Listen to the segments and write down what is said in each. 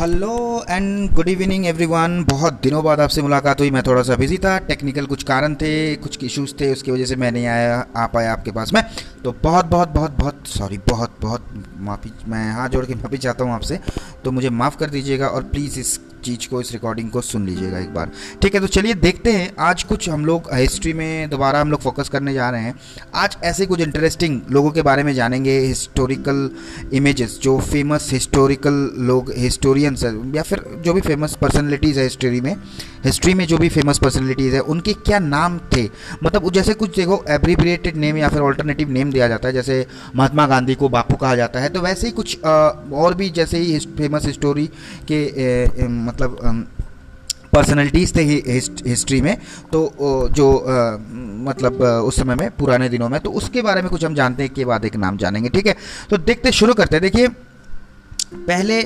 Hello and good evening everyone बहुत दिनों बाद आपसे मुलाकात हुई। मैं थोड़ा सा बिज़ी था। टेक्निकल कुछ कारण थे, कुछ इश्यूज़ थे, उसकी वजह से मैं नहीं आया, आ पाया आपके पास। में तो बहुत बहुत बहुत बहुत सॉरी बहुत बहुत माफ़ी, मैं हाथ जोड़ के माफ़ी चाहता हूँ आपसे। तो मुझे माफ़ कर दीजिएगा और प्लीज़ इस चीज़ को, इस रिकॉर्डिंग को सुन लीजिएगा एक बार। ठीक है तो चलिए देखते हैं। आज कुछ हम लोग हिस्ट्री में दोबारा हम लोग फोकस करने जा रहे हैं। आज ऐसे कुछ इंटरेस्टिंग लोगों के बारे में जानेंगे हिस्टोरिकल इमेजेस जो फ़ेमस हिस्टोरिकल लोग हिस्टोरियंस या फिर जो भी फ़ेमस पर्सनलिटीज़ है हिस्ट्री में। हिस्ट्री में जो भी फ़ेमस पर्सनलिटीज़ है, उनके क्या नाम थे? मतलब जैसे कुछ देखो एब्रीब्रिएटेड नेम या फिर ऑल्टरनेटिव नेम दिया जाता है, जैसे महात्मा गांधी को बापू कहा जाता है तो वैसे ही कुछ और भी जैसे ही फ़ेमस स्टोरी के मतलब पर्सनैलिटीज़ थे हिस्ट्री में तो जो मतलब उस समय में, पुराने दिनों में तो उसके बारे में कुछ हम जानते हैं के बाद एक नाम जानेंगे, ठीक है? तो देखते, शुरू करते हैं। देखिए पहले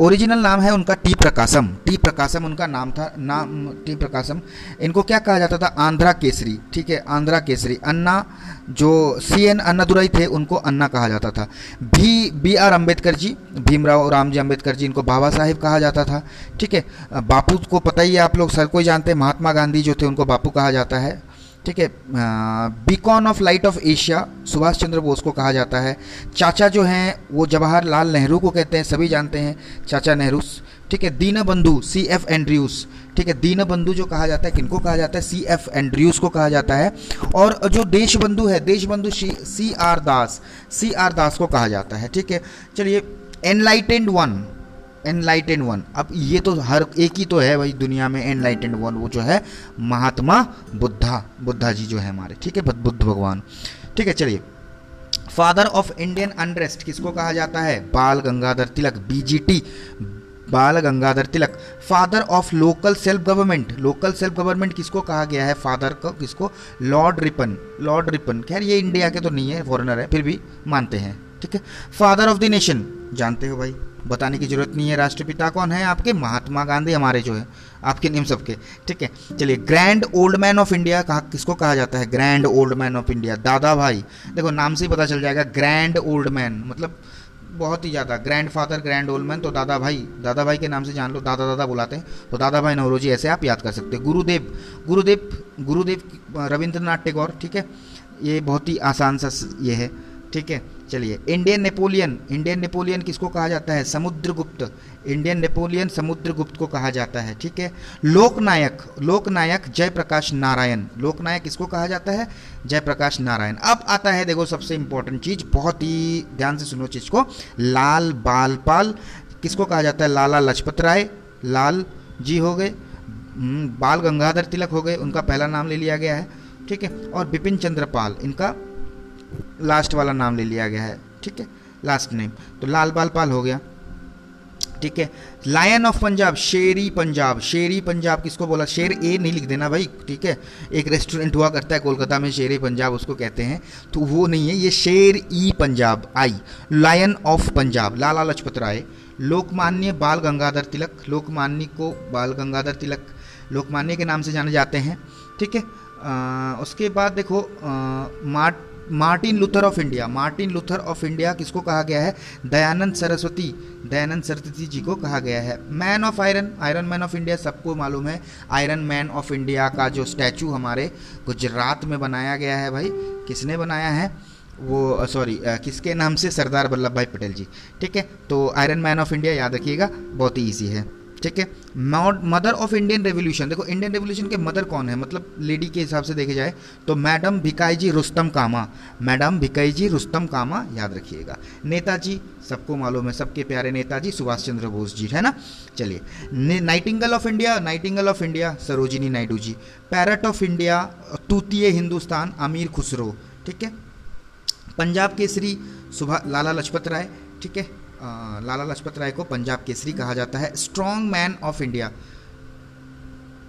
ओरिजिनल नाम है उनका टी प्रकाशम। टी प्रकाशम उनका नाम था, नाम, टी प्रकाशम। इनको क्या कहा जाता था? आंध्रा केसरी, ठीक है? आंध्रा केसरी। अन्ना, जो सी एन अन्नादुराई थे, उनको अन्ना कहा जाता था। भी बी आर अंबेडकर जी, भीमराव राम जी अंबेडकर जी, इनको बाबा साहेब कहा जाता था, ठीक है? बापू को पता ही है आप लोग, सर कोई जानते हैं? महात्मा गांधी जो थे, उनको बापू कहा जाता है। ठीक है beacon of light of Asia, Subhash Chandra Bose को कहा जाता है। चाचा जो हैं, वो जवाहरलाल नेहरू को कहते हैं, सभी जानते हैं, चाचा नेहरू। ठीक है दीन बंधु सी एफ़ एंड्रयूस ठीक है दीन बंधु जो कहा जाता है, किनको कहा जाता है? सी एफ़ एंड्रयूस को कहा जाता है। और जो देश बंधु है देश बंधु सी R Das C R Das को कहा जाता है। ठीक है, चलिए एनलाइटेंड वन एनलाइटेंड वन अब ये तो हर एक ही तो है भाई दुनिया में एनलाइटेंड वन वो जो है महात्मा बुद्धा बुद्धा जी जो है हमारे, ठीक है, बुद्ध भगवान। ठीक है, चलिए। फादर ऑफ़ इंडियन अनरेस्ट किसको कहा जाता है? बाल Gangadhar Tilak BGT Bal Gangadhar Tilak. Father of local self government local self government किसको कहा गया है? फादर को, किसको? लॉर्ड रिपन लॉर्ड रिपन खैर, ये इंडिया के तो नहीं है फॉरेनर है, फिर भी मानते हैं, ठीक है। फादर ऑफ़ द नेशन जानते हो भाई? बताने की ज़रूरत नहीं है, राष्ट्रपिता कौन है? आपके महात्मा गांधी हमारे जो है, आपके नियम सबके, ठीक है? चलिए grand old man of India कहा, किसको कहा जाता है? Grand old man of India Dadabhai. देखो, नाम से ही पता चल जाएगा ग्रैंड ओल्ड मैन मतलब बहुत ही ज़्यादा grand father grand old man तो दादा भाई दादा भाई के नाम से जान लो, दादा दादा बुलाते हैं तो दादा भाई नवरोजी ऐसे आप याद कर सकते हैं। गुरुदेव गुरुदेव गुरुदेव रविंद्रनाथ टैगोर, ठीक है? ये बहुत ही आसान सा, ये है। ठीक है? चलिए इंडियन नेपोलियन इंडियन नेपोलियन किसको कहा जाता है? समुद्रगुप्त। इंडियन नेपोलियन समुद्रगुप्त को कहा जाता है ठीक है? लोकनायक लोकनायक जयप्रकाश नारायण। लोकनायक किसको कहा जाता है? जयप्रकाश नारायण। अब आता है देखो सबसे इंपॉर्टेंट चीज़ बहुत ही ध्यान से सुनो चीज़ को। लाल बालपाल किसको कहा जाता है? लाला लजपत राय। लाल जी हो गए। हम्म, बाल गंगाधर तिलक हो गए। उनका पहला नाम ले लिया गया है ठीक है? और बिपिन चंद्र पाल इनका लास्ट वाला नाम ले लिया गया है, ठीक है? लास्ट नेम तो लाल बाल पाल हो गया, ठीक है? लायन ऑफ़ पंजाब शेरी पंजाब शेरी पंजाब किसको बोला? शेर ए नहीं लिख देना भाई, ठीक है? एक रेस्टोरेंट हुआ करता है कोलकाता में शेर ए पंजाब उसको कहते हैं। तो वो नहीं है, ये शेर ई पंजाब आई लायन ऑफ़ पंजाब लाला लजपत राय. लोकमान्य बाल गंगाधर तिलक. लोकमान्य को बाल गंगाधर तिलक. लोकमान्य के नाम से जाने जाते हैं, ठीक है? उसके बाद देखो Mart Martin Luther of India, Martin Luther of India किसको कहा गया है? दयानंद सरस्वती दयानंद सरस्वती जी को कहा गया है। Man of iron iron man of India सबको मालूम है। आयरन मैन ऑफ़ इंडिया का जो स्टैचू हमारे गुजरात में बनाया गया है भाई। किसने बनाया है? वो सॉरी किसके नाम से सरदार वल्लभ भाई पटेल जी। ठीक है? तो आयरन मैन ऑफ़ इंडिया याद रखिएगा, बहुत ही ईजी है। ठीक है? मदर ऑफ़ इंडियन रेवोल्यूशन देखो इंडियन रेवोल्यूशन के मदर कौन है? मतलब लेडी के हिसाब से देखे जाए तो मैडम भिकाई जी रुस्तम कामा। मैडम भिकाई जी रुस्तम कामा, याद रखिएगा। नेताजी, सबको मालूम है, सबके प्यारे नेताजी सुभाष चंद्र बोस जी, है ना? चलिए। Nightingale of India nightingale of India Sarojini Naidu ji. Parrot of India Tuti Hindustan, Amir Khusrau, ठीक है? पंजाब केसरी, सुभा, लाला लजपत राय, ठीक है? लाला लाजपत राय को पंजाब केसरी कहा जाता है। Strong man of India.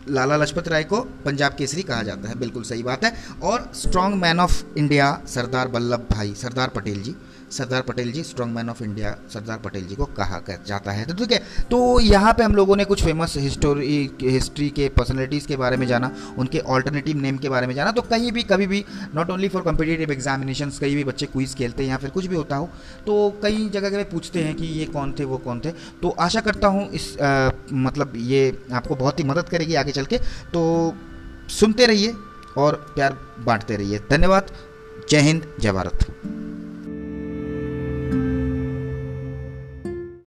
Lala Lajpat Rai को पंजाब केसरी कहा जाता है। बिल्कुल सही बात है। और strong man of India Sardar Vallabh Bhai Sardar Patel ji Sardar Patel ji strong man of India Sardar Patel ji को कहा जाता है। तो ठीक है तो यहाँ पे हम लोगों ने कुछ फ़ेमस हिस्टोरी हिस्ट्री के पर्सनैलिटीज़ के बारे में जाना उनके ऑल्टरनेटिव नेम के बारे में जाना। तो कहीं भी कभी भी not only for competitive examination कहीं भी बच्चे क्विज खेलते हैं या फिर कुछ भी होता हो तो कई जगह पे पूछते हैं कि ये कौन थे वो कौन थे तो आशा करता हूँ इस आ, मतलब ये आपको बहुत ही मदद करेगी आगे चल के। तो सुनते रहिए और प्यार बांटते रहिए। धन्यवाद। जय हिंद, जय भारत।